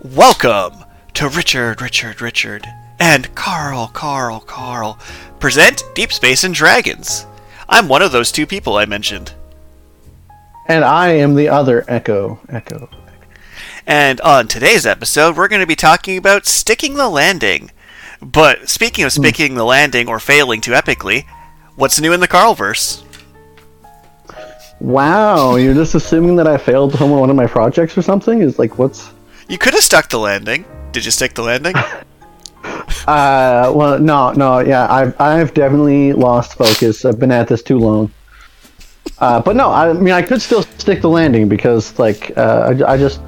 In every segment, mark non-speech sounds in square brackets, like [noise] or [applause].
Welcome to Richard, Richard, Richard, and Carl, Carl, Carl present Deep Space and Dragons. I'm one of those two people I mentioned. And I am the other Echo. Echo. And on today's episode, we're going to be talking about sticking the landing. But speaking of hmm. sticking the landing or failing too epically, what's new in the Carlverse? Wow, you're just assuming that I failed on one of my projects or something? Is like, what's. You could have stuck the landing. Did you stick the landing? [laughs] Uh, well, no, no, yeah, I've, I've definitely lost focus. I've been at this too long. Uh, but no, I mean, I could still stick the landing because, like, uh, I, I just.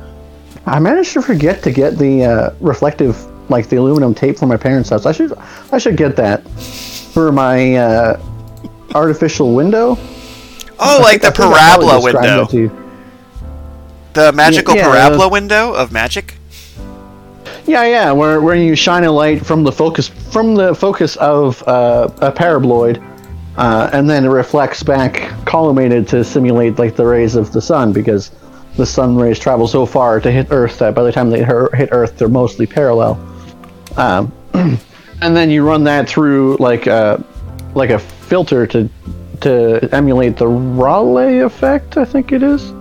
I managed to forget to get the uh, reflective, like the aluminum tape for my parents' house. I should, I should get that for my uh, artificial window. Oh, I like the I think I probably parabola window. That to you. The magical yeah, parabola uh, window of magic? Yeah, yeah, where where you shine a light from the focus from the focus of uh, a paraboloid, uh, and then it reflects back collimated to simulate like the rays of the sun because the sun rays travel so far to hit Earth that by the time they hit hit Earth they're mostly parallel. Um, [clears throat] and then you run that through like a like a filter to to emulate the Rayleigh effect, I think it is.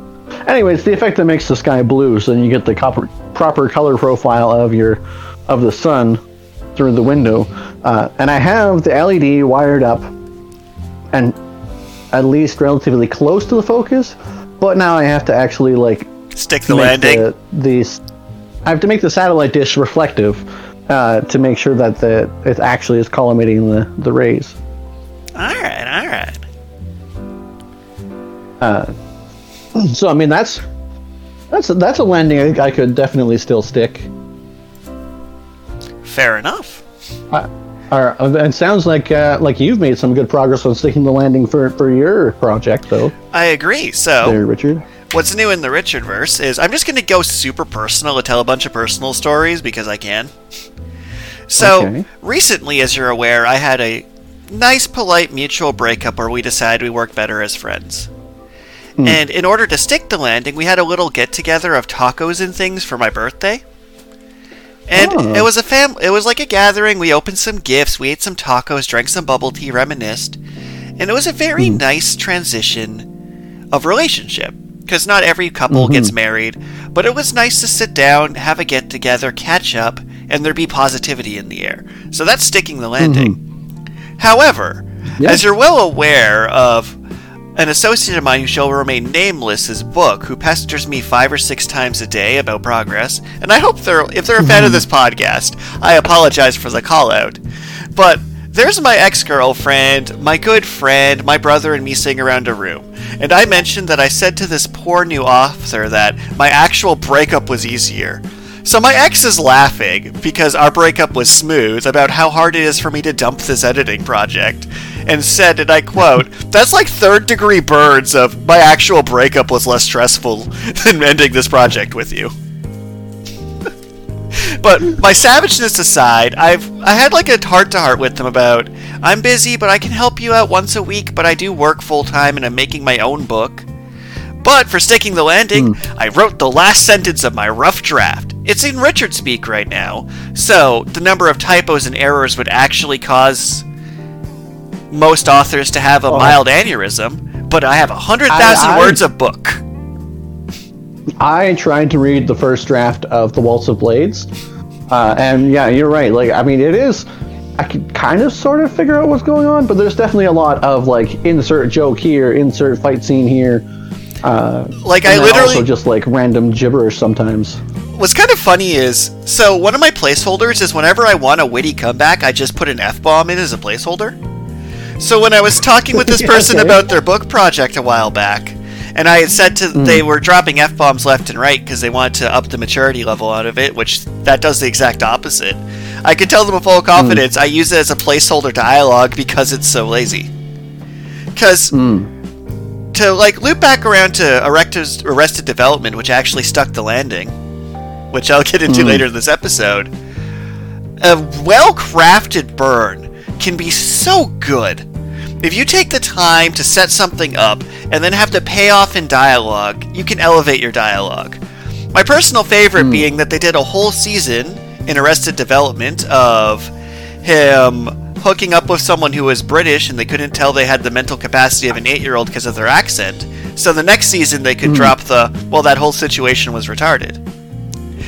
Anyway, it's the effect that makes the sky blue, so then you get the copper, proper color profile of your of the sun through the window. Uh, and I have the LED wired up and at least relatively close to the focus, but now I have to actually like Stick the landing? the, these. I have to make the satellite dish reflective uh, to make sure that the it actually is collimating the the rays. Alright, alright. So I mean that's that's a, that's a landing I, I could definitely still stick. Fair enough. Uh, uh, and sounds like uh, like you've made some good progress on sticking the landing for for your project though. I agree. So, There, Richard. what's new in the Richard verse is I'm just going to go super personal and tell a bunch of personal stories because I can. So, Okay. recently, as you're aware, I had a nice, polite mutual breakup where we decided we work better as friends. Hmm. And in order to stick the landing, we had a little get together of tacos and things for my birthday. And Oh. it was a fam it was like a gathering. We opened some gifts, we ate some tacos, drank some bubble tea, reminisced. And it was a very hmm. nice transition of relationship because not every couple gets mm-hmm. married, but it was nice to sit down, have a get together, catch up, and there be positivity in the air. So that's sticking the landing. Mm-hmm. However, Yeah. as you're well aware of an associate of mine who shall remain nameless' book, who pesters me five or six times a day about progress, and I hope they're if they're a fan of mm-hmm. this podcast, I apologize for the call out. But there's my ex-girlfriend, my good friend, my brother, and me sitting around a room. And I mentioned that I said to this poor new author that my actual breakup was easier. So my ex is laughing because our breakup was smooth about how hard it is for me to dump this editing project, and said, and I quote, "That's like third degree burns of my actual breakup was less stressful [laughs] than ending this project with you." [laughs] but my savageness aside, I've I had like a heart to heart with them about I'm busy, but I can help you out once a week, but I do work full time and I'm making my own book. But for sticking the landing, hmm. I wrote the last sentence of my rough draft. It's in Richard speak right now, so the number of typos and errors would actually cause most authors to have a mild aneurysm. But I have a hundred thousand words of book. I tried to read the first draft of The Waltz of Blades, uh, and yeah, you're right. Like, I mean, it is. I could kind of sort of figure out what's going on, but there's definitely a lot of like insert joke here, insert fight scene here. Uh, Like I literally also just like random gibberish sometimes. What's kind of funny is so one of my placeholders is whenever I want a witty comeback, I just put an F bomb in as a placeholder. So when I was talking with this [laughs] person okay. about their book project a while back, and I had said to Hmm. they were dropping F bombs left and right because they wanted to up the maturity level out of it, which that does the exact opposite. I could tell them with full Hmm. confidence I use it as a placeholder dialogue because it's so lazy. Because Hmm. to like loop back around to Arrested, Arrested Development, which actually stuck the landing, which I'll get into later in this episode. A well-crafted burn can be so good if you take the time to set something up and then have to pay off in dialogue. You can elevate your dialogue. My personal favorite hmm. being that they did a whole season in Arrested Development of him hooking up with someone who was British and they couldn't tell they had the mental capacity of an eight year old because of their accent. So the next season they could hmm. drop the, well, that whole situation was retarded.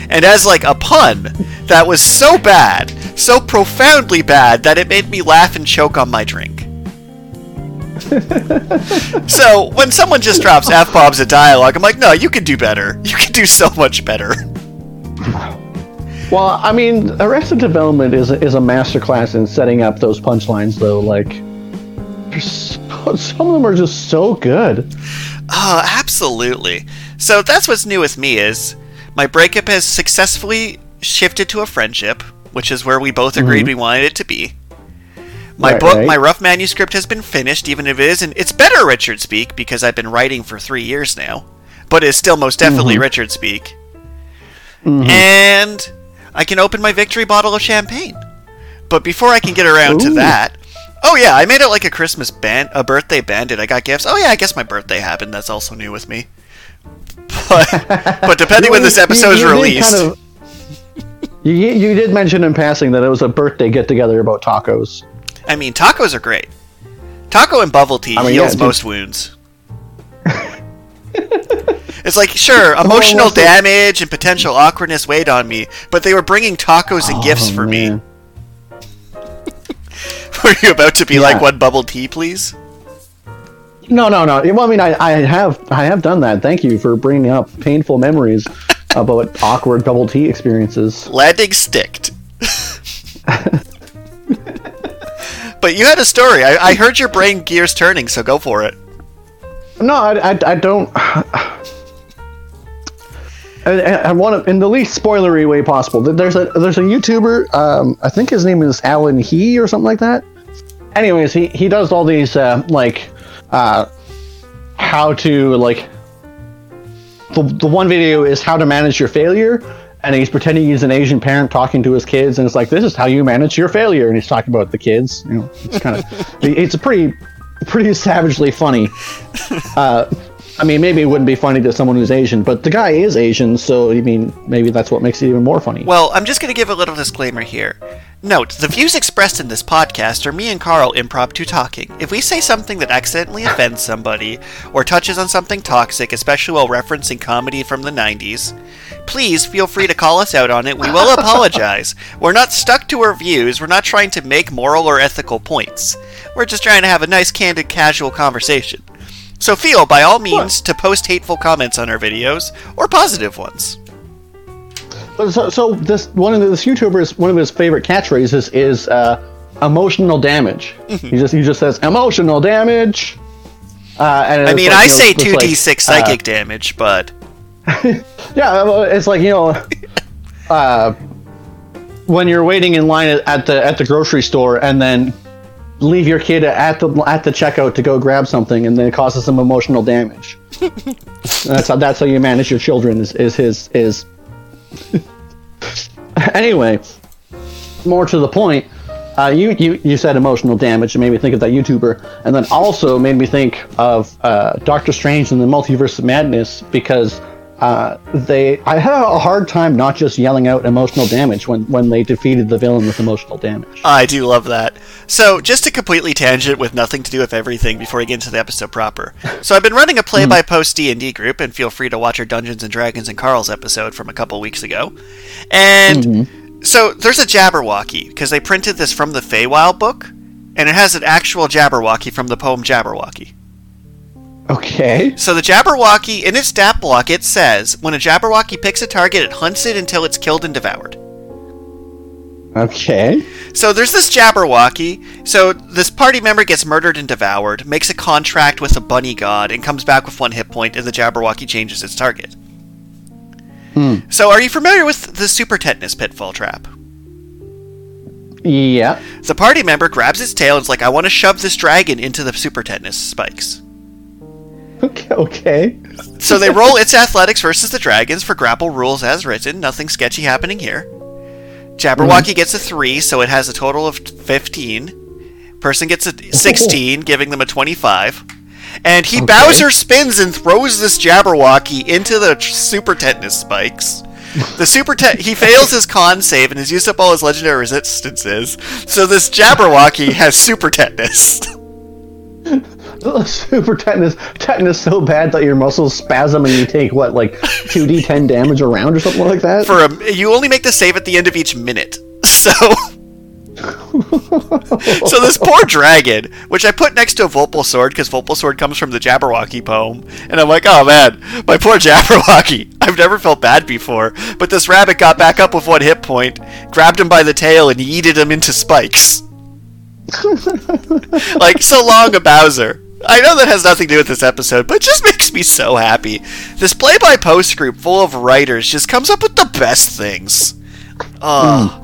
And as like a pun, that was so bad, so profoundly bad, that it made me laugh and choke on my drink. [laughs] so when someone just drops f bombs in dialogue, I'm like, no, you can do better. You can do so much better. Well, I mean, Arrested Development is a, is a masterclass in setting up those punchlines, though. Like, so, some of them are just so good. Oh, absolutely. So that's what's new with me is my breakup has successfully shifted to a friendship, which is where we both agreed mm-hmm. we wanted it to be. My Right, book, right. my rough manuscript has been finished, even if it isn't. It's better Richard speak because I've been writing for three years now, but it's still most definitely mm-hmm. Richard speak. Mm-hmm. And I can open my victory bottle of champagne. But before I can get around to that, oh yeah, I made it like a Christmas band, a birthday bandit. I got gifts. Oh yeah, I guess my birthday happened. That's also new with me. [laughs] But but depending [laughs] when this episode is released, kind of- [laughs] you, you did mention in passing that it was a birthday get together about tacos. I mean tacos are great. Taco and bubble tea I mean, heals yeah, most wounds. [laughs] it's like sure, oh, emotional what's the- damage and potential awkwardness weighed on me, but they were bringing tacos and gifts Oh, for me. [laughs] Were you about to be like Yeah. one bubble tea, please? No, no, no. Well, I mean, I, I have I have done that. Thank you for bringing up painful memories [laughs] about awkward bubble tea experiences. Landing sticked. But you had a story. I, I heard your brain gears turning, so go for it. No, I, I, I don't. [sighs] I, I want to, in the least spoilery way possible. There's a there's a YouTuber. Um, I think his name is Alan He or something like that. Anyways, he he does all these uh, like uh, how to like. The, the one video is how to manage your failure, and he's pretending he's an Asian parent talking to his kids, and it's like this is how you manage your failure, and he's talking about the kids. You know, it's kind of [laughs] it's a pretty pretty savagely funny. Uh, I mean, maybe it wouldn't be funny to someone who's Asian, but the guy is Asian, so I mean, maybe that's what makes it even more funny. Well, I'm just going to give a little disclaimer here. Note, the views expressed in this podcast are me and Carl impromptu talking. If we say something that accidentally offends somebody, or touches on something toxic, especially while referencing comedy from the 90s, please feel free to call us out on it. We will [laughs] apologize. We're not stuck to our views, we're not trying to make moral or ethical points. We're just trying to have a nice, candid, casual conversation. So feel, by all means, to post hateful comments on our videos, or positive ones. But so, so this one of the, this YouTuber's one of his favorite catchphrases is uh, emotional damage. Mm-hmm. he just he just says emotional damage. Uh, and I mean, like, I say 2d6 like, psychic damage, but. Uh, [laughs] yeah, it's like you know, [laughs] uh, when you're waiting in line at the at the grocery store and then leave your kid at the at the checkout to go grab something and then it causes some emotional damage. [laughs] that's how that's how you manage your children is, is his is [laughs] anyway more to the point uh, you, you you said emotional damage and made me think of that YouTuber and then also made me think of uh, Doctor Strange and the Multiverse of Madness because uh, they I had a hard time not just yelling out emotional damage when when they defeated the villain with emotional damage. I do love that. So, just to completely tangent with nothing to do with everything before we get into the episode proper. So, I've been running a play-by-post D&D group, and feel free to watch our Dungeons and Dragons and Carl's episode from a couple weeks ago. And so, there's a Jabberwocky because they printed this from the Feywild book, and it has an actual Jabberwocky from the poem Jabberwocky. Okay. So the Jabberwocky, in its stat block, it says, when a Jabberwocky picks a target, it hunts it until it's killed and devoured. Okay. So there's this Jabberwocky. So this party member gets murdered and devoured, makes a contract with a bunny god, and comes back with one hit point, and the Jabberwocky changes its target. Hmm. So are you familiar with the super tetanus pitfall trap? Yeah. The party member grabs its tail and is like, I want to shove this dragon into the super tetanus spikes. Okay. Okay. So they roll its athletics versus the dragons for grapple rules as written. Nothing sketchy happening here. Jabberwocky mm-hmm. gets a 3, so it has a total of 15. Person gets a 16, giving them a 25. And he Okay. Bowser spins and throws this Jabberwocky into the super tetanus spikes. The super te- he fails his con save and has used up all his legendary resistances. So this Jabberwocky has super tetanus. [laughs] [laughs] Super tetanus, tetanus so bad that your muscles spasm and you take what, like two d10 [laughs] damage a round or something like that. For a, you only make the save at the end of each minute. [laughs] So So this poor dragon, which I put next to a Vorpal sword because Vorpal sword comes from the Jabberwocky poem, and I'm like, oh man, my poor Jabberwocky. I've never felt bad before, but this rabbit got back up with one hit point, grabbed him by the tail, and yeeted him into spikes. like so long a Bowser. I know that has nothing to do with this episode, but it just makes me so happy. This play-by-post group full of writers just comes up with the best things. Oh.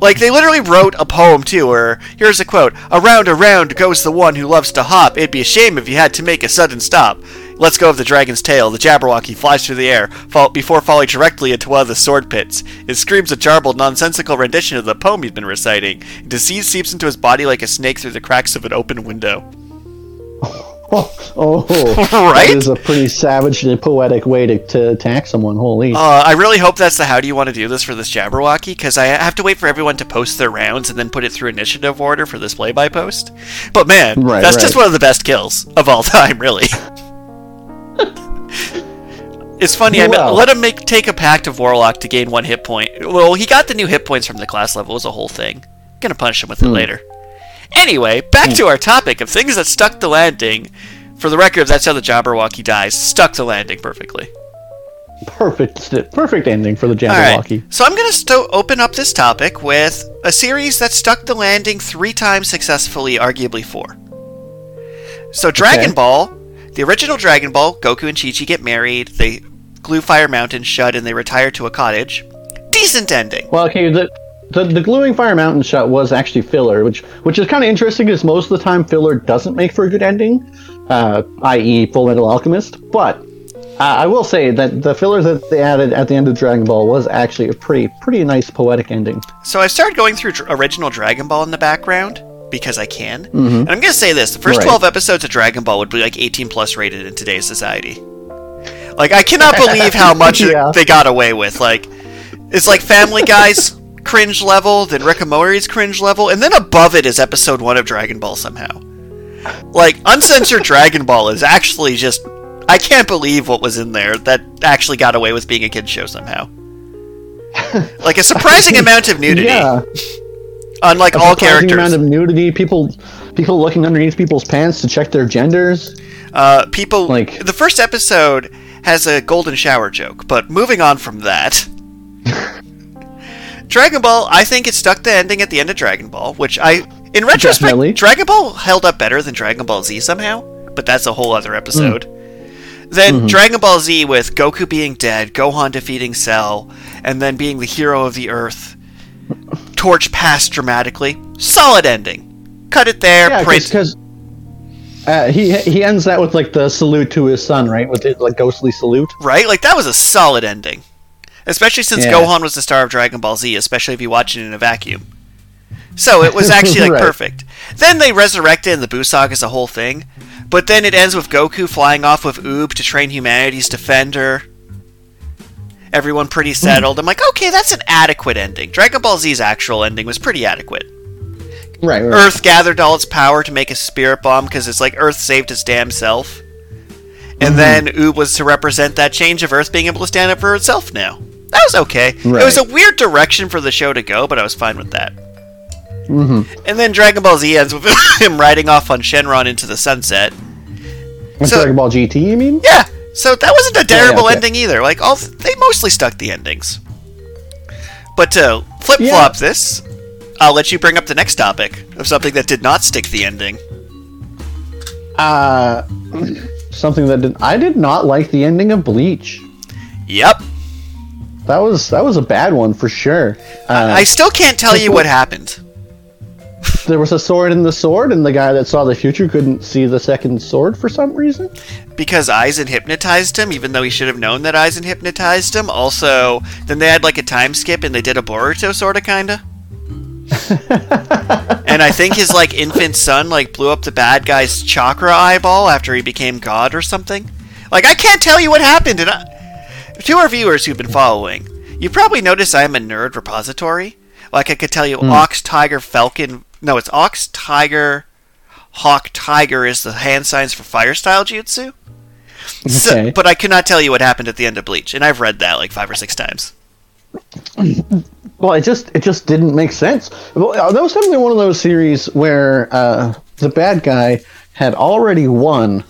Like they literally wrote a poem too, where here's a quote: "Around, around goes the one who loves to hop. It'd be a shame if you had to make a sudden stop." Let's go of the dragon's tail. The Jabberwocky flies through the air, fall, before falling directly into one of the sword pits. It screams a jarbled, nonsensical rendition of the poem he's been reciting. Disease seeps into his body like a snake through the cracks of an open window. Oh, oh, [laughs] Right? That is a pretty savage and poetic way to, to attack someone. Holy. Uh, I really hope that's the how do you want to do this for this Jabberwocky, because I have to wait for everyone to post their rounds and then put it through initiative order for this play by post. But man, Right, that's just one of the best kills of all [laughs] time, really. it's funny, I Well. let him make take a pact of Warlock to gain one hit point. Well, he got the new hit points from the class level, it was a whole thing. Gonna punish him with Hmm. it later. Anyway, back to our topic of things that stuck the landing. For the record, that's how the Jabberwocky dies. Stuck the landing perfectly. Perfect, perfect ending for the Jabberwocky. right. So I'm going to sto- open up this topic with a series that stuck the landing three times successfully, arguably four. So Dragon Okay. Ball, the original Dragon Ball, Goku and Chi-Chi get married. They glue Fire Mountain shut and they retire to a cottage. Decent ending. Well, okay, the, the the gluing fire mountain shot was actually filler, which which is kind of interesting because most of the time filler doesn't make for a good ending, uh, i.e., Full Metal Alchemist. But uh, I will say that the filler that they added at the end of Dragon Ball was actually a pretty pretty nice poetic ending. So I started going through dr- original Dragon Ball in the background because I can. And I'm going to say this: the first Right. 12 episodes of Dragon Ball would be like 18 plus rated in today's society. Like I cannot believe how much [laughs] Yeah. they got away with. Like it's like Family Guy's cringe level, then Rick and Morty's cringe level, and then above it is Episode One of Dragon Ball somehow. Like uncensored [laughs] Dragon Ball is actually just. I can't believe what was in there that actually got away with being a kid show somehow. [laughs] Like a surprising amount of nudity. Yeah, Unlike all characters, amount of nudity, people people looking underneath people's pants to check their genders. uh, people. like- the first episode has a golden shower joke, but moving on from that, [laughs] Dragon Ball. I think it stuck the ending at the end of Dragon Ball, which I, in retrospect, Definitely. Dragon Ball held up better than Dragon Ball Z somehow. But that's a whole other episode. Then Mm-hmm. Dragon Ball Z with Goku being dead, Gohan defeating Cell, and then being the hero of the Earth. Torch passed dramatically. Solid ending. Cut it there. Yeah, because uh, he he ends that with like the salute to his son, right? With the like ghostly salute. right? Like that was a solid ending. Especially since Yeah. Gohan was the star of Dragon Ball Z, especially if you watch it in a vacuum. So it was [laughs] actually like Right. perfect. Then they resurrected and the Buu Saga is a whole thing. But then it ends with Goku flying off with Oob to train humanity's defender. Everyone pretty hmm. settled. I'm like, okay, that's an adequate ending. Dragon Ball Z's actual ending was pretty adequate. Right. right. Earth gathered all its power to make a spirit bomb because it's like Earth saved its damn self. And hmm. then Oob was to represent that change of Earth being able to stand up for itself now. That was okay. It was a weird direction for the show to go, but I was fine with that. And then Dragon Ball Z ends with [laughs] him riding off on Shenron into the sunset. With so- Dragon Ball GT, you mean? Yeah, so that wasn't a terrible okay. ending either. Like all, they mostly stuck the endings. But to flip flop Yeah. this, I'll let you bring up the next topic of something that did not stick the ending. Uh, something that did, I did not like the ending of Bleach. Yep. That was that was a bad one for sure. Uh, I still can't tell you what happened. there was a sword in the sword, and the guy that saw the future couldn't see the second sword for some reason. Because Aizen hypnotized him, even though he should have known that Aizen hypnotized him. Also, then they had like a time skip and they did a Boruto sorta kinda. [laughs] and I think his like infant son like blew up the bad guy's chakra eyeball after he became god or something. Like I can't tell you what happened, and I, to our viewers who've been following, you probably noticed I am a nerd repository. Like I could tell you, ox, tiger, falcon. No, it's ox, tiger, hawk, tiger is the hand signs for fire style jutsu. So, Okay. but I could not tell you what happened at the end of Bleach, and I've read that like five or six times. Well, it just it just didn't make sense. Well, uh, That was definitely one of those series where uh, the bad guy had already won,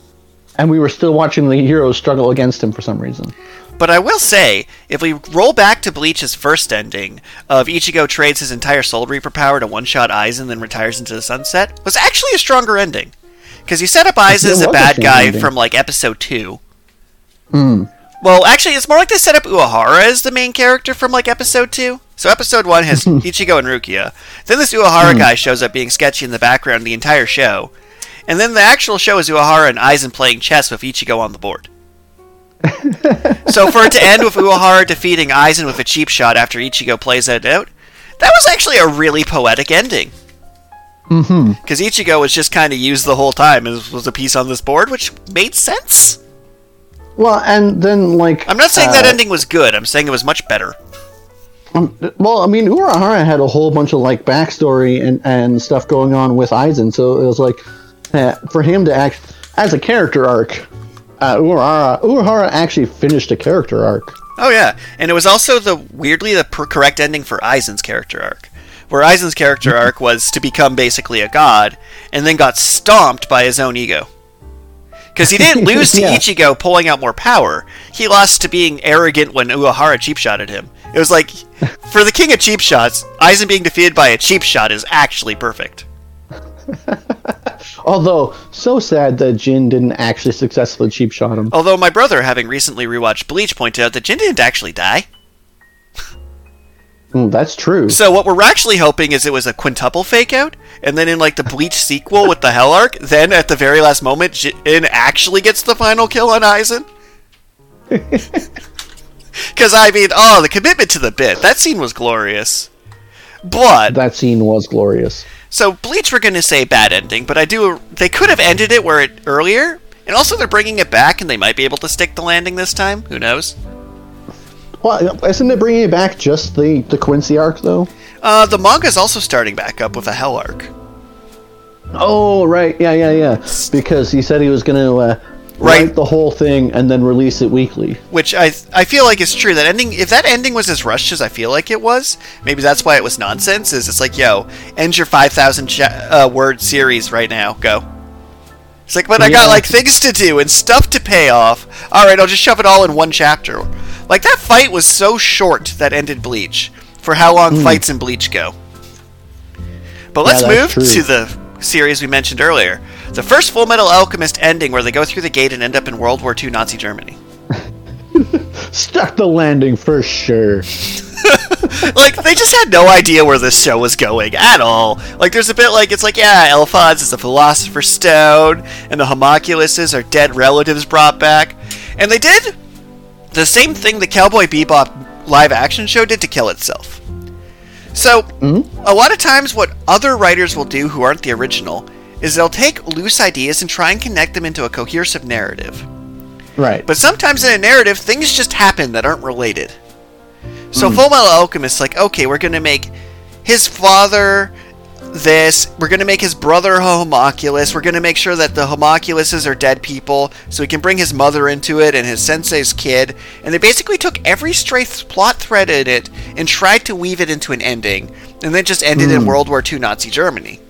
and we were still watching the heroes struggle against him for some reason. But I will say, if we roll back to Bleach's first ending of Ichigo trades his entire Soul Reaper power to one-shot Aizen, then retires into the sunset, was actually a stronger ending. Because you set up Aizen as a was a bad guy ending. from like episode two. Hmm. Well, actually, it's more like they set up Urahara as the main character from like episode two. So episode one has [laughs] Ichigo and Rukia. Then this Urahara hmm. guy shows up being sketchy in the background the entire show. And then the actual show is Urahara and Aizen playing chess with Ichigo on the board. So for it to end with Urahara defeating Aizen with a cheap shot after Ichigo plays that out, that was actually a really poetic ending. Mm-hmm. Because Ichigo was just kind of used the whole time as was a piece on this board, which made sense. Well, and then like I'm not saying that uh, ending was good. I'm saying it was much better. Um, well, I mean, Urahara had a whole bunch of like backstory and, and stuff going on with Aizen, so it was like uh, for him to act as a character arc. Uh, Urahara, Urahara actually finished a character arc. Oh yeah, and it was also the weirdly the per- correct ending for Aizen's character arc, where Aizen's character [laughs] arc was to become basically a god, and then got stomped by his own ego. Because he didn't [laughs] lose to Yeah. Ichigo pulling out more power; he lost to being arrogant when Urahara cheap shotted him. It was like, [laughs] for the king of cheap shots, Aizen being defeated by a cheap shot is actually perfect. [laughs] Although so sad that Jin didn't actually successfully cheap shot him. Although my brother, having recently rewatched Bleach, pointed out that Jin didn't actually die. [laughs] Mm, that's true. So what we're actually hoping is it was a quintuple fake out, and then in like the Bleach sequel with the Hell arc, then at the very last moment, Jin actually gets the final kill on Aizen. [laughs] Because I mean, oh, the commitment to the bit. That scene was glorious. But that scene was glorious. So Bleach, we're gonna say bad ending, but I do. They could have ended it where it earlier, and also they're bringing it back, and they might be able to stick the landing this time. Who knows? Well, isn't it bringing it back just the the Quincy arc though? Uh, the manga's also starting back up with a Hell arc. Oh right, yeah, yeah, yeah. Because he said he was going to uh, Right. write the whole thing and then release it weekly. which I I feel like is true. That ending, if that ending was as rushed as I feel like it was, maybe that's why it was nonsense. Is it's like, yo, end your five thousand ch- uh, word series right now, go. It's like, but I got like things to do and stuff to pay off. All right, I'll just shove it all in one chapter. Like that fight was so short that ended Bleach. For how long fights in Bleach go? But let's that's move true. to the series we mentioned earlier. The first Full Metal Alchemist ending, where they go through the gate and end up in World War II Nazi Germany. [laughs] Stuck the landing for sure. [laughs] like they just had no idea where this show was going at all. Like there's a bit like it's like yeah, Elphaz is the Philosopher's Stone, and the Homoculuses are dead relatives brought back, and they did the same thing the Cowboy Bebop live action show did to kill itself. So mm-hmm. a lot of times, what other writers will do who aren't the original is they'll take loose ideas and try and connect them into a cohesive narrative. Right. But sometimes in a narrative, things just happen that aren't related. So hmm. Full Metal Alchemist, like, okay, we're gonna make his father this. We're gonna make his brother a homunculus. We're gonna make sure that the homunculuses are dead people, so we can bring his mother into it and his sensei's kid. And they basically took every stray th- plot thread in it and tried to weave it into an ending, and then just ended in hmm. World War II Nazi Germany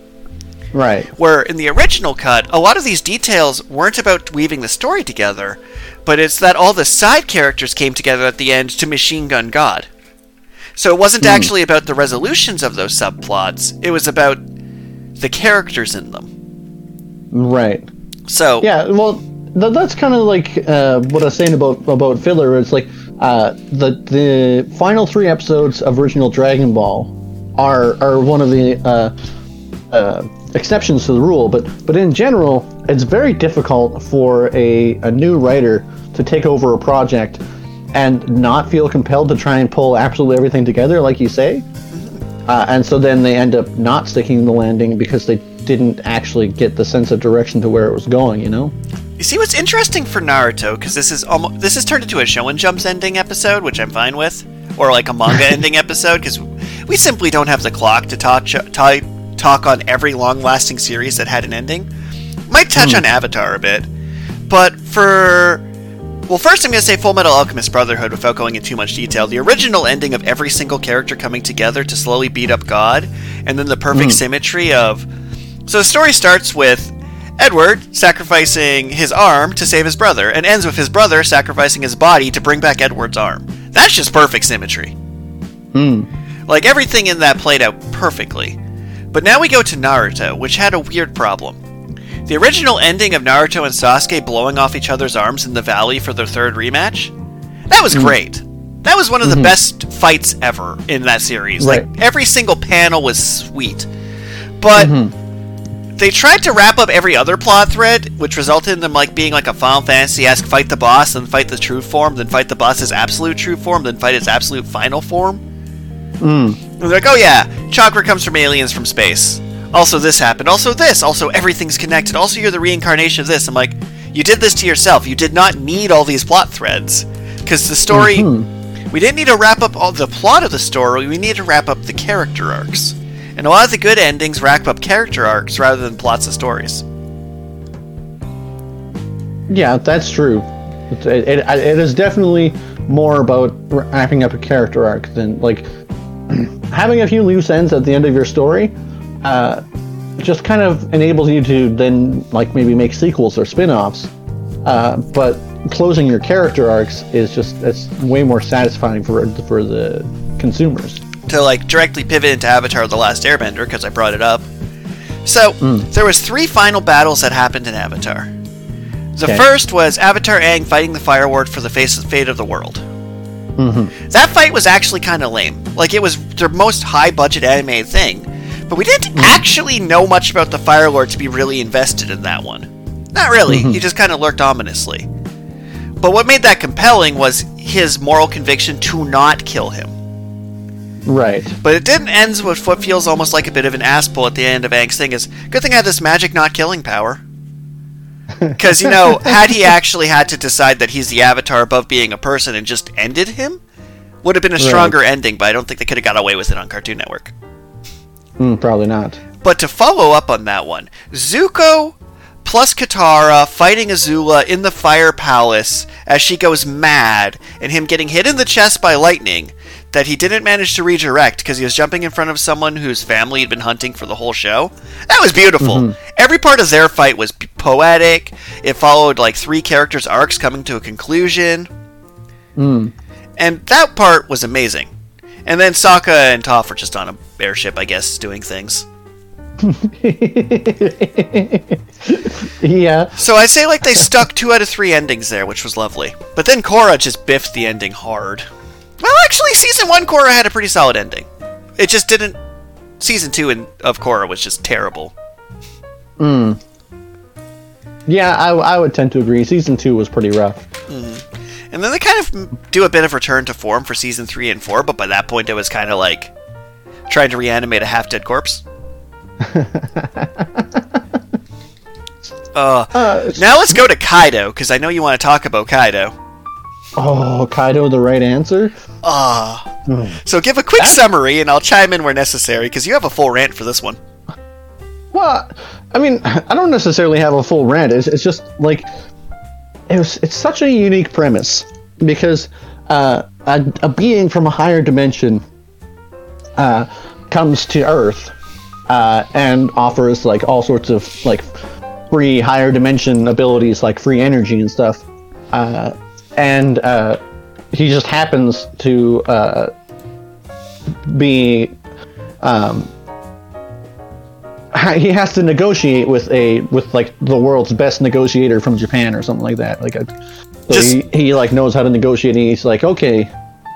right. where in the original cut, a lot of these details weren't about weaving the story together, but it's that all the side characters came together at the end to Machine Gun God. So it wasn't actually about the resolutions of those subplots, it was about the characters in them. Right. So, Yeah. Well, th- that's kind of like uh, what I was saying about about filler. It's like uh, the the final three episodes of original Dragon Ball are are one of the uh, uh, exceptions to the rule. But but in general, it's very difficult for a, a new writer to take over a project and not feel compelled to try and pull absolutely everything together, like you say. uh, and so then they end up not sticking the landing because they didn't actually get the sense of direction to where it was going. You know. You see what's interesting for Naruto because this is almost this has turned into a Shonen Jumps ending episode, which I'm fine with, or like a manga [laughs] ending episode because we simply don't have the clock to talk talk, talk on every long-lasting series that had an ending. Might touch Hmm. on Avatar a bit, but for well, first I'm going to say Full Metal Alchemist Brotherhood without going into too much detail. The original ending of every single character coming together to slowly beat up God, and then the perfect symmetry of. So the story starts with Edward sacrificing his arm to save his brother, and ends with his brother sacrificing his body to bring back Edward's arm. That's just perfect symmetry. Like everything in that played out perfectly. But now we go to Naruto, which had a weird problem. The original ending of Naruto and Sasuke blowing off each other's arms in the valley for their third rematch, that was mm-hmm. great. That was one of the mm-hmm. best fights ever in that series. Right. Like every single panel was sweet. But mm-hmm. they tried to wrap up every other plot thread, which resulted in them like being like a Final Fantasy-esque fight the boss, then fight the true form, then fight the boss's absolute true form, then fight its absolute final form. And they're like, oh yeah, chakra comes from aliens from space. Also, this happened. Also, this. Also, everything's connected. Also, you're the reincarnation of this. I'm like, you did this to yourself. You did not need all these plot threads. Because the story. Mm-hmm. We didn't need to wrap up all the plot of the story, we needed to wrap up the character arcs. And a lot of the good endings wrap up character arcs rather than plots of stories. Yeah, that's true. It, it, it is definitely more about wrapping up a character arc than like [clears throat] having a few loose ends at the end of your story. Uh, just kind of enables you to then like maybe make sequels or spin-offs. Uh, but closing your character arcs is just it's way more satisfying for for the consumers. to like directly pivot into Avatar: The Last Airbender because I brought it up. So there was three final battles that happened in Avatar. The Okay. first was Avatar Aang fighting the Fire Lord for the face fate of the world. That fight was actually kind of lame. Like it was their most high budget anime thing, but we didn't mm-hmm. actually know much about the Fire Lord to be really invested in that one. Not really. Mm-hmm. He just kind of lurked ominously. But what made that compelling was his moral conviction to not kill him. Right. But it didn't end with what feels almost like a bit of an ass pull at the end of Aang's thing is, good thing I have this magic not killing power. [laughs] Because, you know, had he actually had to decide that he's the avatar above being a person and just ended him, would have been a stronger ending, but I don't think they could have got away with it on Cartoon Network. Mm, probably not. But to follow up on that one, Zuko plus Katara fighting Azula in the Fire Palace as she goes mad, and him getting hit in the chest by lightning that he didn't manage to redirect because he was jumping in front of someone whose family had been hunting for the whole show. That was beautiful. Every part of their fight was poetic. It followed like three characters' arcs coming to a conclusion. And that part was amazing. And then Sokka and Toph are just on a airship, I guess, doing things. [laughs] Yeah. So I'd say like they stuck two out of three endings there, which was lovely. But then Korra just biffed the ending hard. Well, actually, season one Korra had a pretty solid ending. It just didn't. Season two in, of Korra was just terrible. Hmm. Yeah, I, I would tend to agree. Season two was pretty rough. And then they kind of do a bit of return to form for season three and four, but by that point it was kind of like trying to reanimate a half dead corpse. [laughs] uh, now let's go to Kado, because I know you want to talk about Kado. Oh, Kado, the right answer? Ah. So give a quick summary, and I'll chime in where necessary, because you have a full rant for this one. Well, I mean, I don't necessarily have a full rant. It's, it's just like it was. It's such a unique premise because uh, a, a being from a higher dimension uh, comes to Earth uh, and offers like all sorts of like free higher dimension abilities, like free energy and stuff. Uh, and uh, he just happens to uh, be he has to negotiate with a with like the world's best negotiator from Japan or something like that. Like, a, so Just- he, he like knows how to negotiate. And he's like, okay,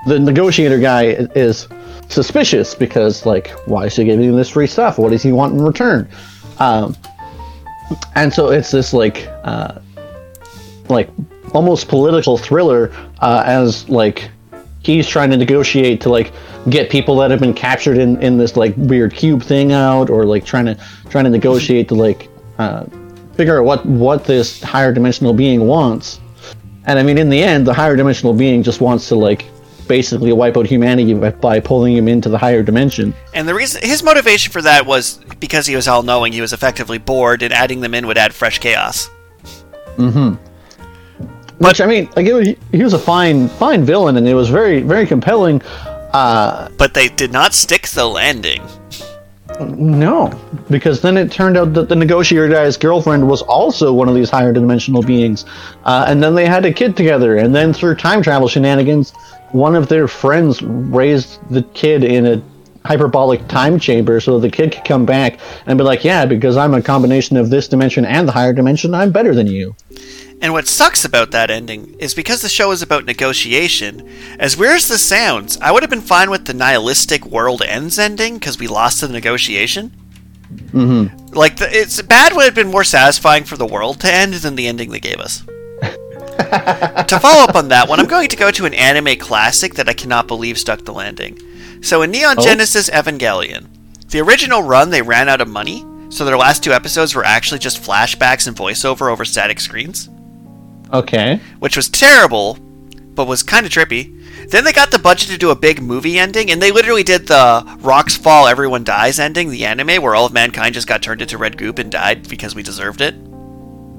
the negotiator guy is suspicious because like, why is he giving you this free stuff? What does he want in return? Um, and so it's this like uh, like almost political thriller uh, as like he's trying to negotiate to like get people that have been captured in, in this like weird cube thing out, or like trying to trying to negotiate to like uh, figure out what what this higher dimensional being wants. And I mean, in the end, the higher dimensional being just wants to like basically wipe out humanity by, by pulling him into the higher dimension. And the reason his motivation for that was because he was all knowing, he was effectively bored, and adding them in would add fresh chaos. Mm-hmm. Which I mean, like it was, he was a fine fine villain, and it was very very compelling. Uh, But they did not stick the landing. No, because then it turned out that the negotiator guy's girlfriend was also one of these higher dimensional beings, uh, and then they had a kid together, and then through time travel shenanigans, one of their friends raised the kid in a hyperbolic time chamber so the kid could come back and be like, yeah, because I'm a combination of this dimension and the higher dimension, I'm better than you. And what sucks about that ending is because the show is about negotiation, as weird as this sounds, I would have been fine with the nihilistic world ends ending because we lost the negotiation. Mm-hmm. Like, the, it's bad would have been more satisfying for the world to end than the ending they gave us. [laughs] to follow up on that one, I'm going to go to an anime classic that I cannot believe stuck the landing. So, in Neon Oh. Genesis Evangelion, the original run, they ran out of money, so their last two episodes were actually just flashbacks and voiceover over static screens Okay. which was terrible, but was kind of trippy. Then they got the budget to do a big movie ending, and they literally did the Rocks Fall, Everyone Dies ending, the anime, where all of mankind just got turned into red goop and died because we deserved it.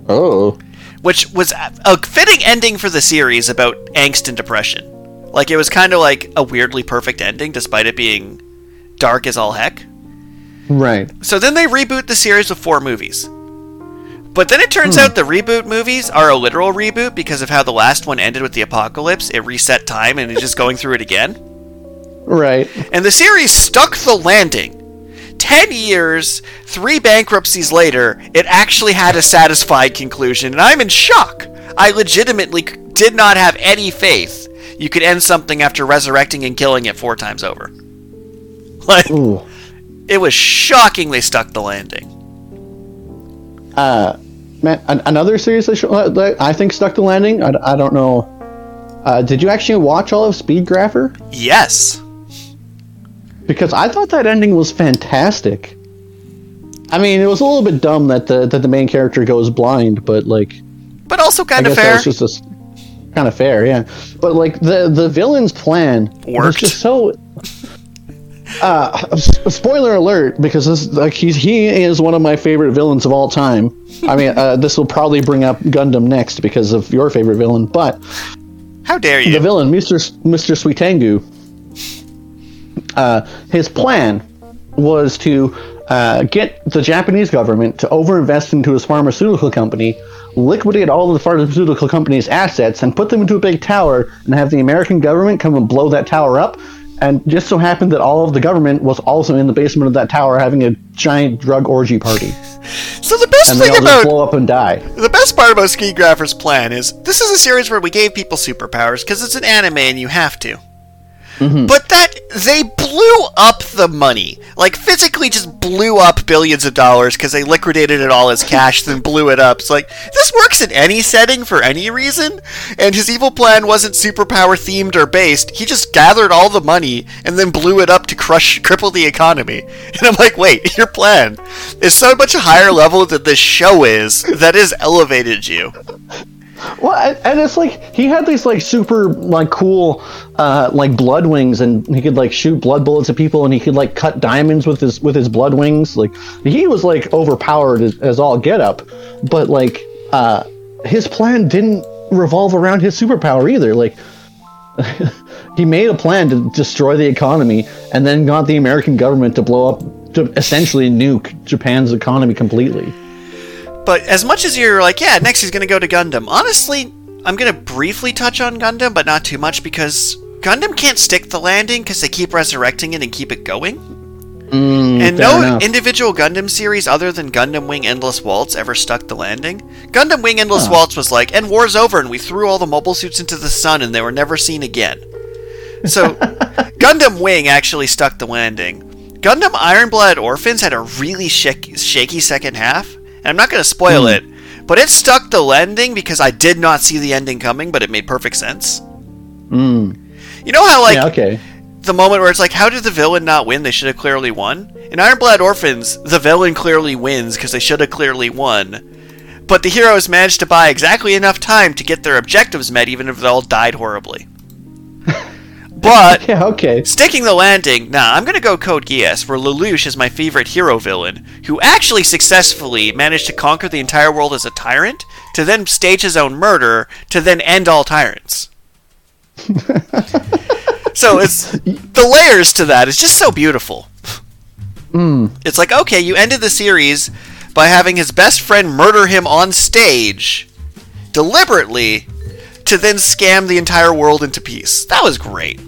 Oh. Which was a fitting ending for the series about angst and depression. Like, it was kind of like a weirdly perfect ending, despite it being dark as all heck. Right. So then they reboot the series with four movies. But then it turns hmm. out the reboot movies are a literal reboot because of how the last one ended with the apocalypse. It reset time and it's just going through it again. Right. And the series stuck the landing. Ten years, three bankruptcies later, it actually had a satisfied conclusion, and I'm in shock. I legitimately did not have any faith you could end something after resurrecting and killing it four times over. [laughs] Like, Ooh. it was shocking they stuck the landing. Uh, man, an- another series that, uh, that I think stuck the landing. I, I don't know. Uh, did you actually watch all of Speed Grapher? Yes. Because I thought that ending was fantastic. I mean, it was a little bit dumb that the that the main character goes blind, but like, But also kind of that fair. was just kind of fair, yeah. But like the the villain's plan was Worked. just so. Uh, spoiler alert! Because this like he's he is one of my favorite villains of all time. I mean, uh, this will probably bring up Gundam next because of your favorite villain, but How dare you? the villain, Mr. S- Mr. Suitengu, uh, his plan was to uh, get the Japanese government to overinvest into his pharmaceutical company, liquidate all of the pharmaceutical company's assets, and put them into a big tower, and have the American government come and blow that tower up. And just so happened that all of the government was also in the basement of that tower having a giant drug orgy party, [laughs] So the best and thing about blow up and die. the best part about Speed Grapher's plan is this is a series where we gave people superpowers because it's an anime and you have to. Mm-hmm. But that they blew up the money, like physically just blew up billions of dollars because they liquidated it all as cash, then blew it up. It's like this works in any setting for any reason. And his evil plan wasn't superpower themed or based. He just gathered all the money and then blew it up to crush, cripple the economy. [laughs] And I'm like, wait, [laughs] your plan is so much higher level than this show is that has elevated you. Well, and- it's like he had these like super like cool uh, like blood wings, and he could like shoot blood bullets at people, and he could like cut diamonds with his with his blood wings. Like he was like overpowered as, as all get up, but like uh, his plan didn't revolve around his superpower either. Like [laughs] he made a plan to destroy the economy, and then got the American government to blow up to essentially nuke Japan's economy completely. But as much as you're like, yeah, next he's going to go to Gundam, honestly, I'm going to briefly touch on Gundam, but not too much because Gundam can't stick the landing because they keep resurrecting it and keep it going. Mm, and no enough. individual Gundam series other than Gundam Wing Endless Waltz ever stuck the landing. Gundam Wing Endless Huh. Waltz was like, and war's over, and we threw all the mobile suits into the sun, and they were never seen again. So, [laughs] Gundam Wing actually stuck the landing. Gundam Ironblood Orphans had a really shak- shaky second half, and I'm not going to spoil hmm. it, but it stuck the landing because I did not see the ending coming, but it made perfect sense. Hmm. You know how like yeah, okay. the moment where it's like, how did the villain not win? They should have clearly won. In Iron Blood Orphans, the villain clearly wins because they should have clearly won. But the heroes managed to buy exactly enough time to get their objectives met, even if they all died horribly. But [laughs] Yeah, okay. Sticking the landing, nah, I'm gonna go Code Geass, where Lelouch is my favorite hero villain, who actually successfully managed to conquer the entire world as a tyrant, to then stage his own murder, to then end all tyrants. [laughs] so it's the layers to that is just so beautiful. Hmm. It's like, okay, you ended the series by having his best friend murder him on stage, deliberately, to then scam the entire world into peace. That was great.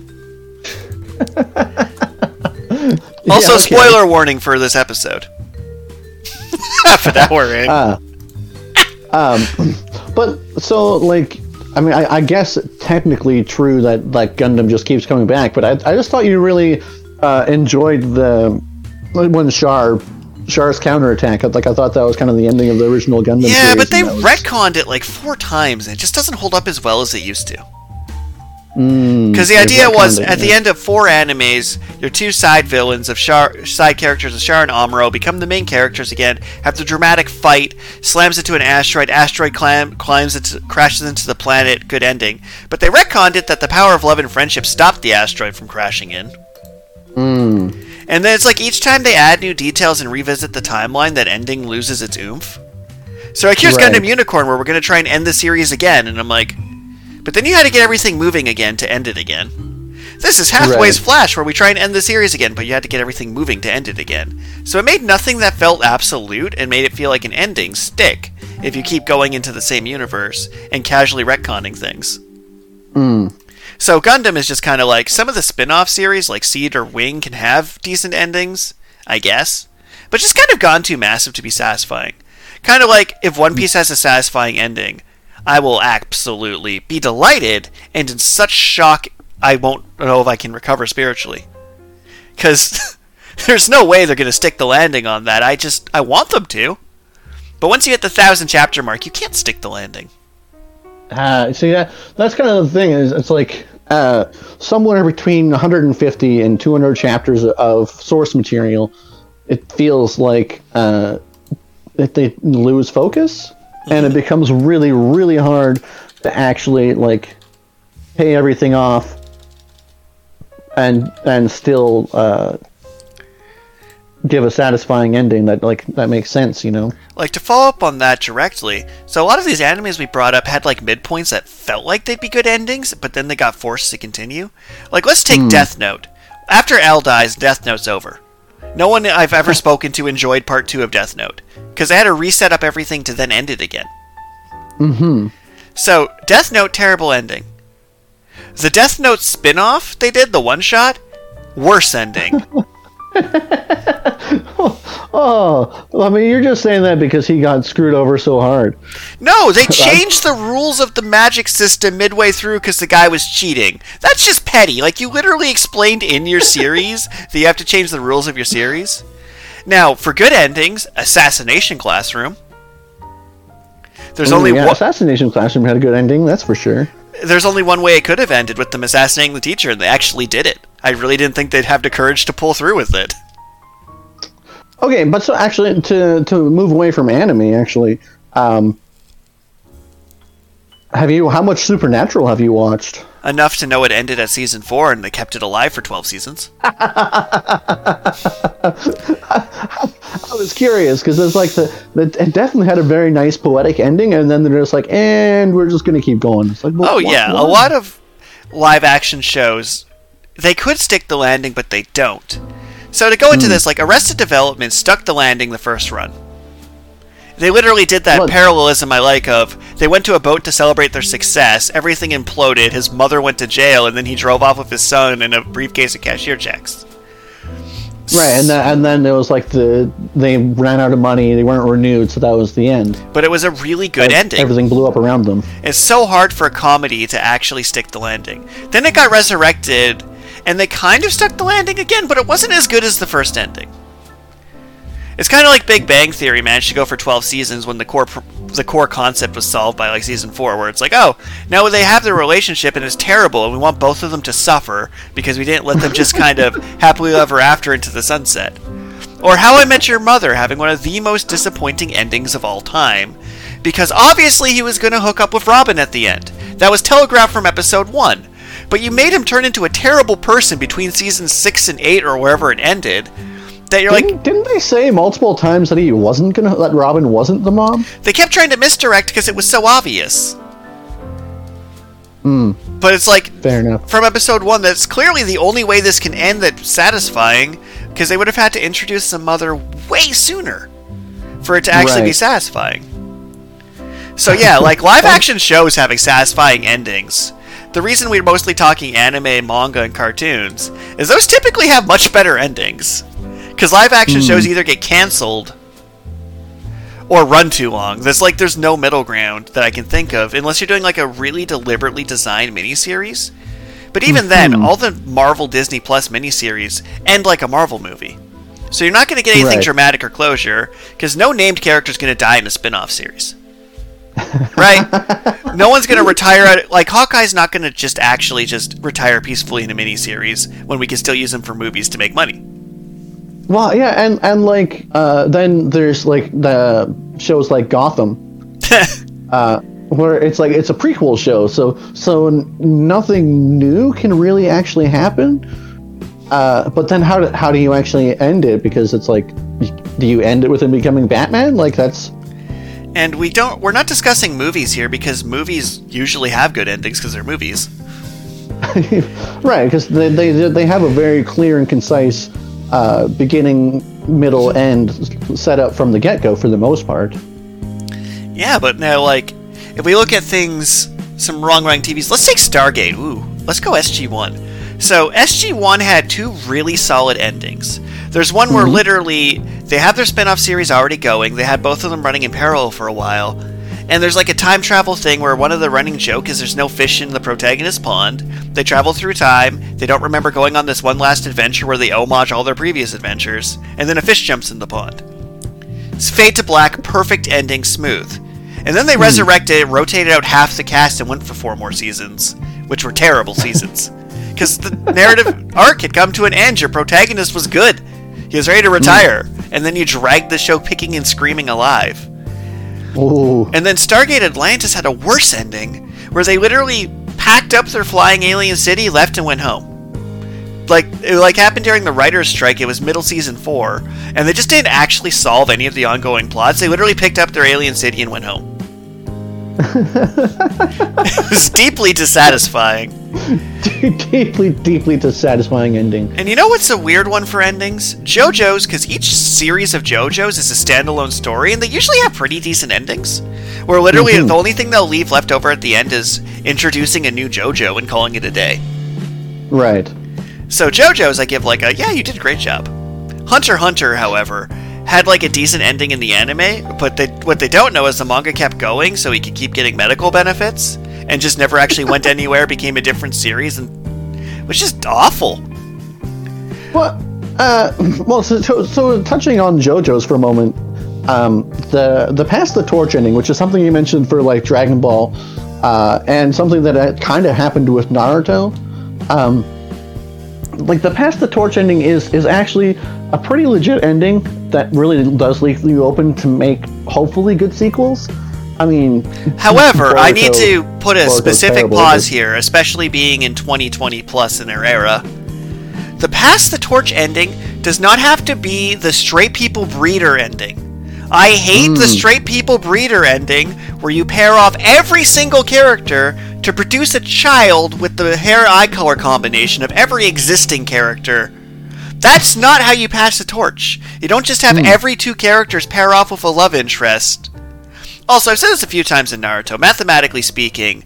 [laughs] Also, Yeah, okay. spoiler warning for this episode. Half an hour in. Ah. Um, but so like, I mean, I, I guess technically true that like Gundam just keeps coming back. But I, I just thought you really uh, enjoyed the when Char Char's counterattack. Like I thought that was kind of the ending of the original Gundam. yeah, series, but they and was- retconned it like four times, and it just doesn't hold up as well as it used to. Mm, Because the idea was, at the end of four animes, your two side villains of Char, side characters of Char and Amuro become the main characters again, have the dramatic fight, slams into an asteroid, asteroid climb, climbs into, crashes into the planet, good ending. But they retconned it that the power of love and friendship stopped the asteroid from crashing in. Hmm. And then it's like each time they add new details and revisit the timeline, that ending loses its oomph. So like here's Right. Gundam Unicorn, where we're going to try and end the series again, and I'm like, but then you had to get everything moving again to end it again. This is Hathaway's Right. Flash, where we try and end the series again, but you had to get everything moving to end it again. So it made nothing that felt absolute and made it feel like an ending stick if you keep going into the same universe and casually retconning things. Hmm. So Gundam is just kind of like some of the spin-off series like Seed or Wing can have decent endings, I guess, but just kind of gone too massive to be satisfying. Kind of like if One Piece has a satisfying ending, I will absolutely be delighted and in such shock I won't know if I can recover spiritually. Cuz [laughs] there's no way they're going to stick the landing on that. I just I want them to. But once you hit the 1000 chapter mark, you can't stick the landing. Ah, see that that's kind of the thing is it's like uh, somewhere between 150 and 200 chapters of source material. It feels like uh, that they lose focus, and it becomes really, really hard to actually like pay everything off, and and still uh, give a satisfying ending that like that makes sense. You know. Like to follow up on that directly, so a lot of these animes we brought up had like midpoints that felt like they'd be good endings, but then they got forced to continue. Like let's take Death Note. After L dies, Death Note's over. No one I've ever [laughs] spoken to enjoyed part two of Death Note because I had to reset up everything to then end it again. Mm-hmm. So Death Note, terrible ending. The Death Note spin-off they did, the one shot, worse ending. [laughs] Oh, I mean, you're just saying that because he got screwed over so hard. No, they [laughs] changed the rules of the magic system midway through because the guy was cheating. That's just petty. Like, you literally explained in your series that you have to change the rules of your series. Now, for good endings, Assassination Classroom. There's only yeah, one. Assassination Classroom had a good ending, that's for sure. There's only one way it could have ended with them assassinating the teacher, and they actually did it. I really didn't think they'd have the courage to pull through with it. Okay, but so actually, to to move away from anime, actually, um, have you? How much Supernatural have you watched? Enough to know it ended at season four, and they kept it alive for 12 seasons. [laughs] I was curious because it's like the, the it definitely had a very nice poetic ending, and then they're just like, and we're just gonna keep going. It's like, well, Oh wha- yeah, a lot of live action shows they could stick the landing, but they don't. So to go into hmm. this, like Arrested Development stuck the landing the first run. They literally did that parallelism I like of they went to a boat to celebrate their success, everything imploded, his mother went to jail, and then he drove off with his son in a briefcase of cashier checks. right, and then, and then it was like the they ran out of money, they weren't renewed, so that was the end. But it was a really good ending. Everything blew up around them. It's so hard for a comedy to actually stick the landing. Then it got resurrected, and they kind of stuck the landing again, but it wasn't as good as the first ending. It's kind of like Big Bang Theory managed to go for 12 seasons when the core pr- the core concept was solved by like season 4 where it's like, "Oh, now they have their relationship and it's terrible and we want both of them to suffer because we didn't let them just kind of [laughs] happily ever after into the sunset." Or How I Met Your Mother having one of the most disappointing endings of all time because obviously he was going to hook up with Robin at the end. That was telegraphed from episode 1. But you made him turn into a terrible person between seasons 6 and 8 or wherever it ended that you're didn't, like didn't they say multiple times that he wasn't gonna that Robin wasn't the mom? they kept trying to misdirect because it was so obvious. Hmm. But it's like Fair enough. from episode one, that's clearly the only way this can end that's satisfying because they would have had to introduce the mother way sooner for it to actually be satisfying. So yeah, like [laughs] live action shows having satisfying endings. The reason we're mostly talking anime, manga, and cartoons is those typically have much better endings. Because live action shows hmm. either get canceled or run too long. There's like there's no middle ground that I can think of unless you're doing like a really deliberately designed miniseries. But even then, hmm. all the Marvel Disney Plus miniseries end like a Marvel movie. So you're not going to get anything Right. dramatic or closure because no named character is going to die in a spin-off series. right? [laughs] No one's going to retire at like Hawkeye's not going to just actually just retire peacefully in a miniseries when we can still use him for movies to make money. Well, yeah, and and like uh, then there's like the shows like Gotham, [laughs] uh, where it's like it's a prequel show, so so n- nothing new can really actually happen. Uh, but then how do, how do you actually end it? Because it's like, do you end it with him becoming Batman? Like that's And we don't we're not discussing movies here because movies usually have good endings because they're movies. [laughs] right because they, they they have a very clear and concise uh, beginning, middle, end set up from the get go for the most part. Yeah, but now like if we look at things some wrong running TVs, let's take Stargate. Ooh, let's go SG1. So SG1 had two really solid endings. There's one where literally they have their spin-off series already going. They had both of them running in parallel for a while. And there's like a time travel thing where one of the running joke is there's no fish in the protagonist pond. They travel through time. They don't remember going on this one last adventure where they homage all their previous adventures. And then a fish jumps in the pond. It's fade to black, perfect ending, smooth. And then they hmm. resurrected it, rotated out half the cast, and went for four more seasons, which were terrible seasons. [laughs] Because the narrative arc had come to an end. Your protagonist was good. He was ready to retire. Hmm. And then you dragged the show kicking and screaming alive. Ooh. And then Stargate Atlantis had a worse ending, where they literally packed up their flying alien city, left, and went home. Like it like happened during the writers' strike. It was middle season four, and they just didn't actually solve any of the ongoing plots. They literally picked up their alien city and went home. [laughs] [laughs] it was deeply dissatisfying. [laughs] deeply, deeply dissatisfying ending. And you know what's a weird one for endings? JoJo's, because each series of JoJo's is a standalone story, and they usually have pretty decent endings. Where literally mm-hmm. the only thing they'll leave left over at the end is introducing a new JoJo and calling it a day. Right. So JoJo's, I give like a yeah, you did a great job. Hunter Hunter, however, had like a decent ending in the anime, but they, what they don't know is the manga kept going, so he could keep getting medical benefits, and just never actually went anywhere, became a different series, and which is awful. Well, uh, [laughs] well, so, so, touching on JoJo's for a moment, um, the the pass the torch ending, which is something you mentioned for like Dragon Ball, uh, and something that kind of happened with Naruto. Um, like the past the torch ending is is actually a pretty legit ending that really does leave you open to make hopefully good sequels. I mean, However, I need to put a specific terrible, pause here, especially being in 2020 plus in their era. The pass the torch ending does not have to be the straight people breeder ending. I hate the hmm. straight people breeder ending where you pair off every single character to produce a child with the hair eye color combination of every existing character. That's not how you pass the torch. You don't just have hmm. every two characters pair off with a love interest. Also, I've said this a few times in Naruto. Mathematically speaking,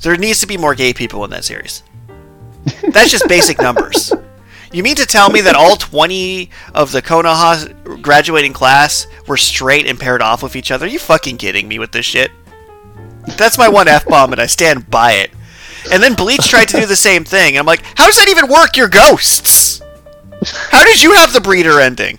there needs to be more gay people in that series. That's just basic numbers. You mean to tell me that all 20 of the Konoha graduating class were straight and paired off with each other? Are you fucking kidding me with this shit? That's my one F bomb, and I stand by it. And then Bleach tried to do the same thing, and I'm like, how does that even work? You're ghosts! How did you have the breeder ending?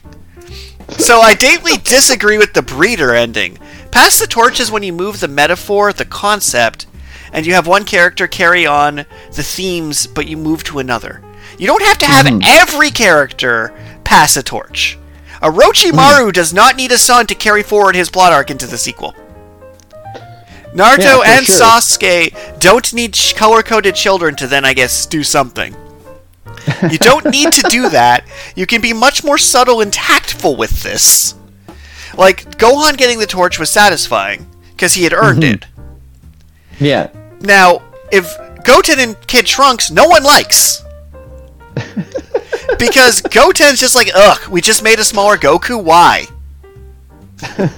So I deeply disagree with the breeder ending. Pass the torch is when you move the metaphor, the concept, and you have one character carry on the themes, but you move to another. You don't have to have mm-hmm. every character pass a torch. Orochimaru mm. does not need a son to carry forward his plot arc into the sequel. Naruto Yeah, and sure. Sasuke don't need color coded children to then, I guess, do something. You don't need to do [laughs] that. You can be much more subtle and tactful with this. Like, Gohan getting the torch was satisfying, because he had earned mm-hmm. it. Yeah. Now, if Goten and Kid Trunks, no one likes. [laughs] because Goten's just like, ugh, we just made a smaller Goku, why? and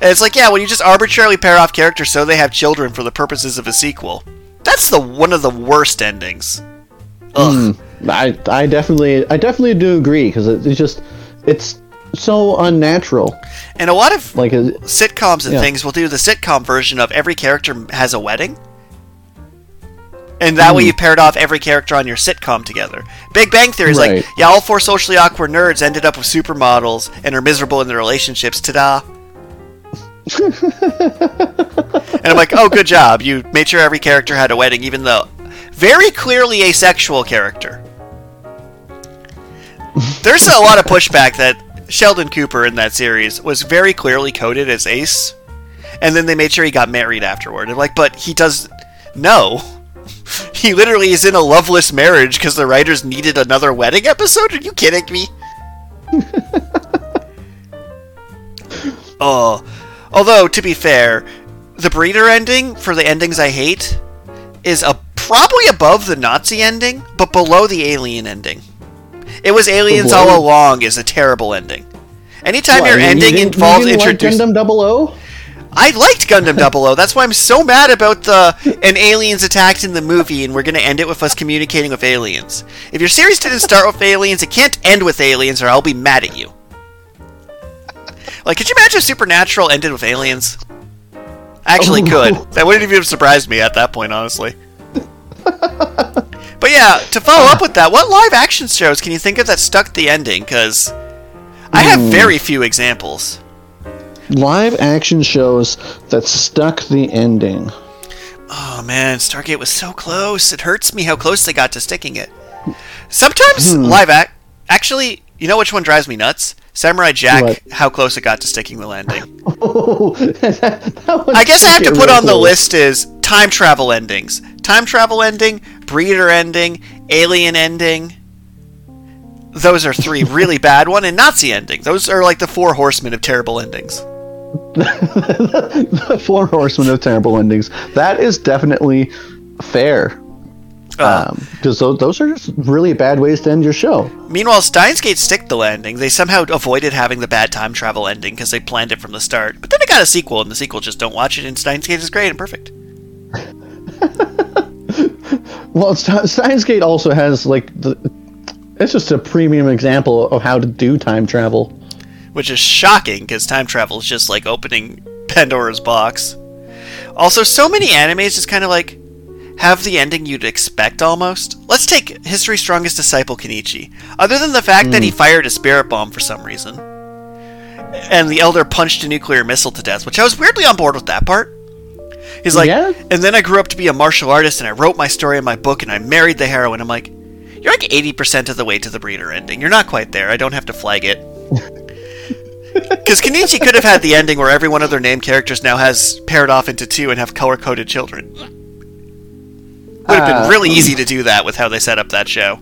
it's like, yeah, when you just arbitrarily pair off characters so they have children for the purposes of a sequel, that's the one of the worst endings. Ugh. Mm. I I definitely I definitely do agree because it, it's just it's so unnatural. And a lot of Like uh, sitcoms and Yeah. things will do the sitcom version of every character has a wedding. And that way Hmm. you paired off every character on your sitcom together. Big Bang Theory is Right. like, yeah, all four socially awkward nerds ended up with supermodels and are miserable in their relationships. Ta-da. [laughs] and I'm like, oh, good job. You made sure every character had a wedding, even though very clearly asexual character. There's a lot of pushback that Sheldon Cooper in that series was very clearly coded as ace, and then they made sure he got married afterward. And like, but he does no. [laughs] He literally is in a loveless marriage because the writers needed another wedding episode. Are you kidding me? [laughs] oh, although to be fair, the breeder ending for the endings I hate is a probably above the Nazi ending, but below the alien ending. It was aliens all along is a terrible ending. Anytime what, your you- you ending didn't- involves you didn't like introducing, Gundam Double O. I liked Gundam 00. That's why I'm so mad about the an aliens attacked in the movie, and we're gonna end it with us communicating with aliens. If your series didn't start with aliens, it can't end with aliens, or I'll be mad at you. Like, could you imagine if Supernatural ended with aliens? I actually Oh. [laughs] could. That wouldn't even have surprised me at that point, honestly. [laughs] but yeah, to follow up ah. with that, what live action shows can you think of that stuck the ending? Because I have very few examples. Live action shows that stuck the ending. Oh man, Stargate was so close. It hurts me how close they got to sticking it. Sometimes hmm. live act. Actually, you know which one drives me nuts? Samurai Jack. What? How close it got to sticking the landing. [laughs] Oh, [laughs] that one I guess I have to put on the list is time travel endings. Time travel ending, breeder ending, alien ending. Those are three [laughs] really bad one, and Nazi ending. Those are like the four horsemen of terrible endings. the Four Horsemen of Terrible Endings. That is definitely fair. Uh, Because those, those are just really bad ways to end your show. Meanwhile, Steins Gate stick the landing. They somehow avoided having the bad time travel ending because they planned it from the start. But then it got a sequel, and the sequel just don't watch it. And Steins Gate is great and perfect. [laughs] Well, St- Steins Gate also has like the. It's just a premium example of how to do time travel. which is shocking because time travel is just like opening Pandora's box. Also, so many animes just kind of like have the ending you'd expect almost. Let's take History's Strongest Disciple Kenichi. Other than the fact that he hmm. fired a spirit bomb for some reason, and the Elder punched a nuclear missile to death, which I was weirdly on board with that part. He's like, Yeah? and then I grew up to be a martial artist, and I wrote my story in my book, and I married the heroine. I'm like, you're like 80% of the way to the breeder ending. You're not quite there. I don't have to flag it. [laughs] Because Kenichi could have had the ending where every one of their named characters now has paired off into two and have color coded children. It would have been Uh, really easy to do that with how they set up that show.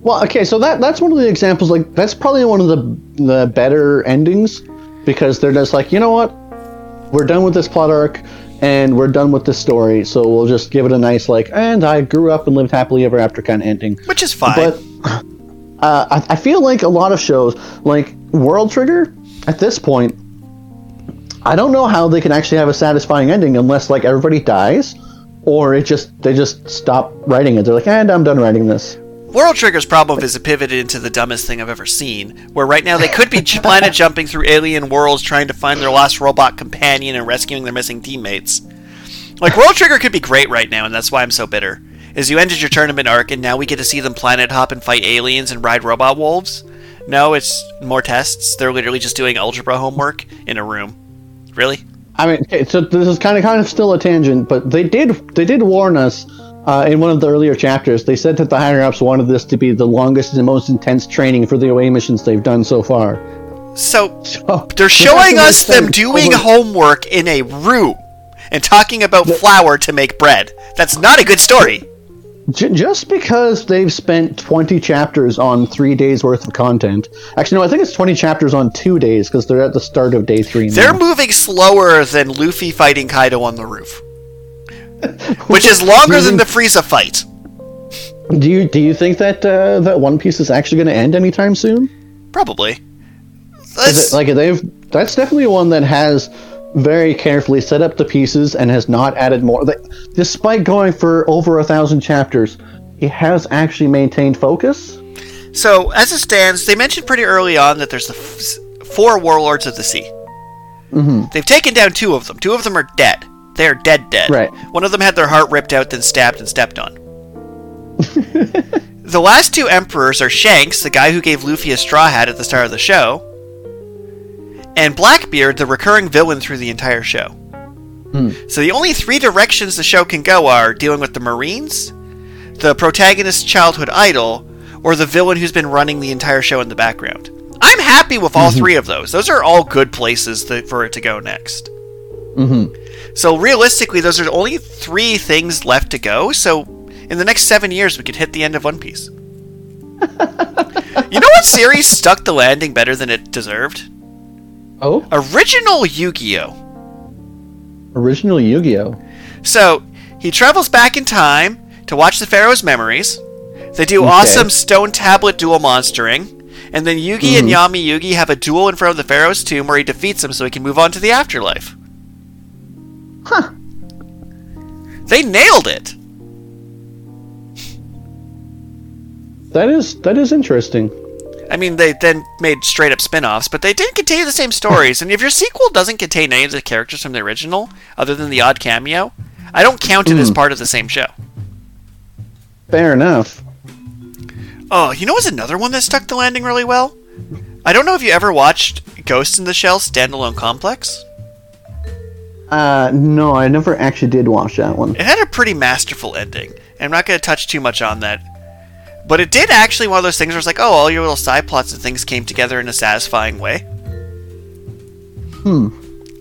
Well, okay, so that that's one of the examples. Like that's probably one of the the better endings because they're just like, you know what, we're done with this plot arc and we're done with this story, so we'll just give it a nice like, and I grew up and lived happily ever after kind of ending. Which is fine. But uh, I, I feel like a lot of shows, like World Trigger, at this point, I don't know how they can actually have a satisfying ending unless like everybody dies, or it just they just stop writing it. They're like, and I'm done writing this. World Trigger's problem is it pivoted into the dumbest thing I've ever seen, where right now they could be planet jumping through alien worlds trying to find their lost robot companion and rescuing their missing teammates. Like, World Trigger could be great right now, and that's why I'm so bitter. Is you ended your tournament arc, and now we get to see them planet hop and fight aliens and ride robot wolves? No, it's more tests. They're literally just doing algebra homework in a room. Really? I mean, okay, so this is kind of kind of still a tangent, but they did they did warn us uh, in one of the earlier chapters. They said that the higher ups wanted this to be the longest and most intense training for the away missions they've done so far. So So they're showing us them doing over- homework in a room and talking about flour to make bread. That's not a good story. J- just because they've spent 20 chapters on three days worth of content. Actually, no, I think it's 20 chapters on two days because they're at the start of day three. They're now. moving slower than Luffy fighting Kaido on the roof, [laughs] which is longer than the Frieza fight. Do you do you think that uh, that One Piece is actually going to end anytime soon? Probably. It, like they've that's definitely one that has very carefully set up the pieces and has not added more. Despite going for over a thousand chapters, it has actually maintained focus. So, as it stands, they mentioned pretty early on that there's the f- four warlords of the sea. Mm-hmm. They've taken down two of them. Two of them are dead. They are dead, dead. Right. One of them had their heart ripped out, then stabbed and stepped on. [laughs] the last two emperors are Shanks, the guy who gave Luffy a straw hat at the start of the show, and Blackbeard, the recurring villain through the entire show. So the only three directions the show can go are dealing with the Marines, the protagonist's childhood idol, or the villain who's been running the entire show in the background. I'm happy with all three of those. Those are all good places for it to go next. Mm-hmm. So realistically, those are only three things left to go. So in the next seven years, we could hit the end of One Piece. [laughs] you know what series stuck the landing better than it deserved? Oh, Original Yu-Gi-Oh. original Yu-Gi-Oh. So he travels back in time to watch the Pharaoh's memories. They do Okay. awesome stone tablet duel monstering. And then Yugi and mm-hmm. Yami Yugi have a duel in front of the Pharaoh's tomb where he defeats him so he can move on to the afterlife. Huh. They nailed it. That is that is interesting. I mean, they then made straight up spin offs, but they didn't continue the same stories. and if your sequel doesn't contain any of the characters from the original, other than the odd cameo, I don't count it as Hmm. part of the same show. Fair enough. Oh, you know what's another one that stuck the landing really well? I don't know if you ever watched Ghost in the Shell Standalone Complex. Uh, no, I never actually did watch that one. It had a pretty masterful ending. I'm not going to touch too much on that. But it did actually one of those things where it's like, oh, all your little side plots and things came together in a satisfying way. Hmm.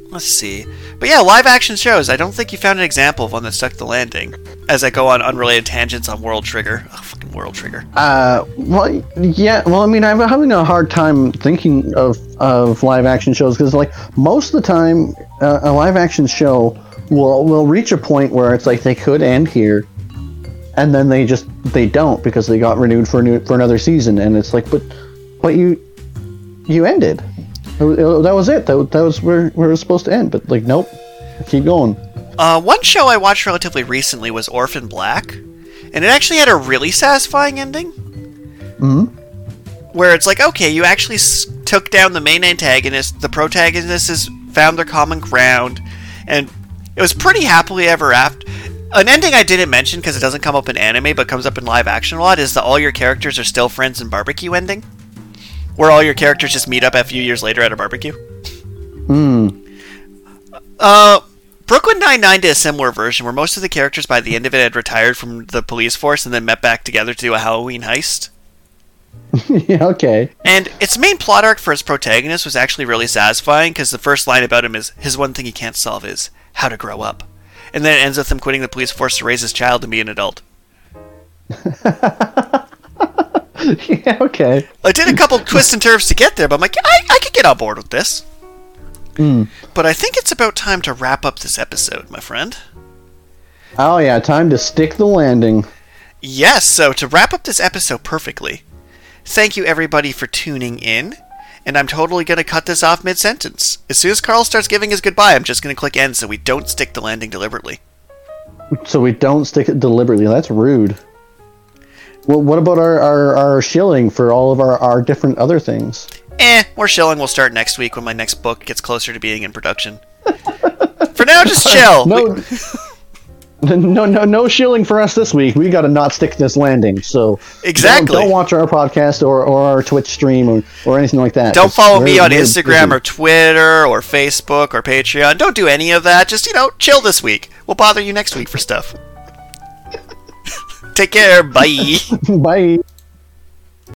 Let's see. But yeah, live action shows. I don't think you found an example of one that stuck the landing. As I go on unrelated tangents on World Trigger. Oh, fucking World Trigger. Uh, well, yeah. Well, I mean, I'm having a hard time thinking of of live action shows because, like, most of the time, uh, a live action show will will reach a point where it's like they could end here, and then they just they don't because they got renewed for a new, for another season, and it's like, but but you you ended. It was- it- that was it. That, that was where, where it was supposed to end. But like, nope. Keep going. Uh, one show I watched relatively recently was Orphan Black, and it actually had a really satisfying ending. hmm Where it's like, okay, you actually s- took down the main antagonist, the protagonist has found their common ground, and it was pretty happily ever after. An ending I didn't mention because it doesn't come up in anime but comes up in live action a lot is that all your characters are still friends in barbecue ending. Where all your characters just meet up a few years later at a barbecue. Hmm. Uh, Brooklyn Nine-Nine did a similar version where most of the characters by the end of it had retired from the police force and then met back together to do a Halloween heist. [laughs] yeah. Okay. And its main plot arc for its protagonist was actually really satisfying because the first line about him is his one thing he can't solve is how to grow up. And then it ends with him quitting the police force to raise his child and be an adult. [laughs] yeah. Okay. I did a couple [laughs] twists and turns to get there, but I'm like, I, I could get on board with this. Hmm. But I think it's about time to wrap up this episode, my friend. Oh yeah. Time to stick the landing. Yes, so to wrap up this episode perfectly, thank you everybody for tuning in. And I'm totally going to cut this off mid sentence. As soon as Carl starts giving his goodbye, I'm just going to click end so we don't stick the landing deliberately. So we don't stick it deliberately. That's rude. Well, what about our, our, our shilling for all of our, our different other things? Eh, more shilling will start next week when my next book gets closer to being in production. [laughs] for now, just [laughs] chill. No. [laughs] [laughs] no, no, no shilling for us this week. We got to not stick this landing. So Exactly. don't, don't watch our podcast or, or our Twitch stream or, or anything like that. Don't follow me on Instagram or Twitter or Facebook or Patreon. Don't do any of that. Just, you know, chill this week. We'll bother you next week for stuff. [laughs] Take care. Bye. [laughs] Bye.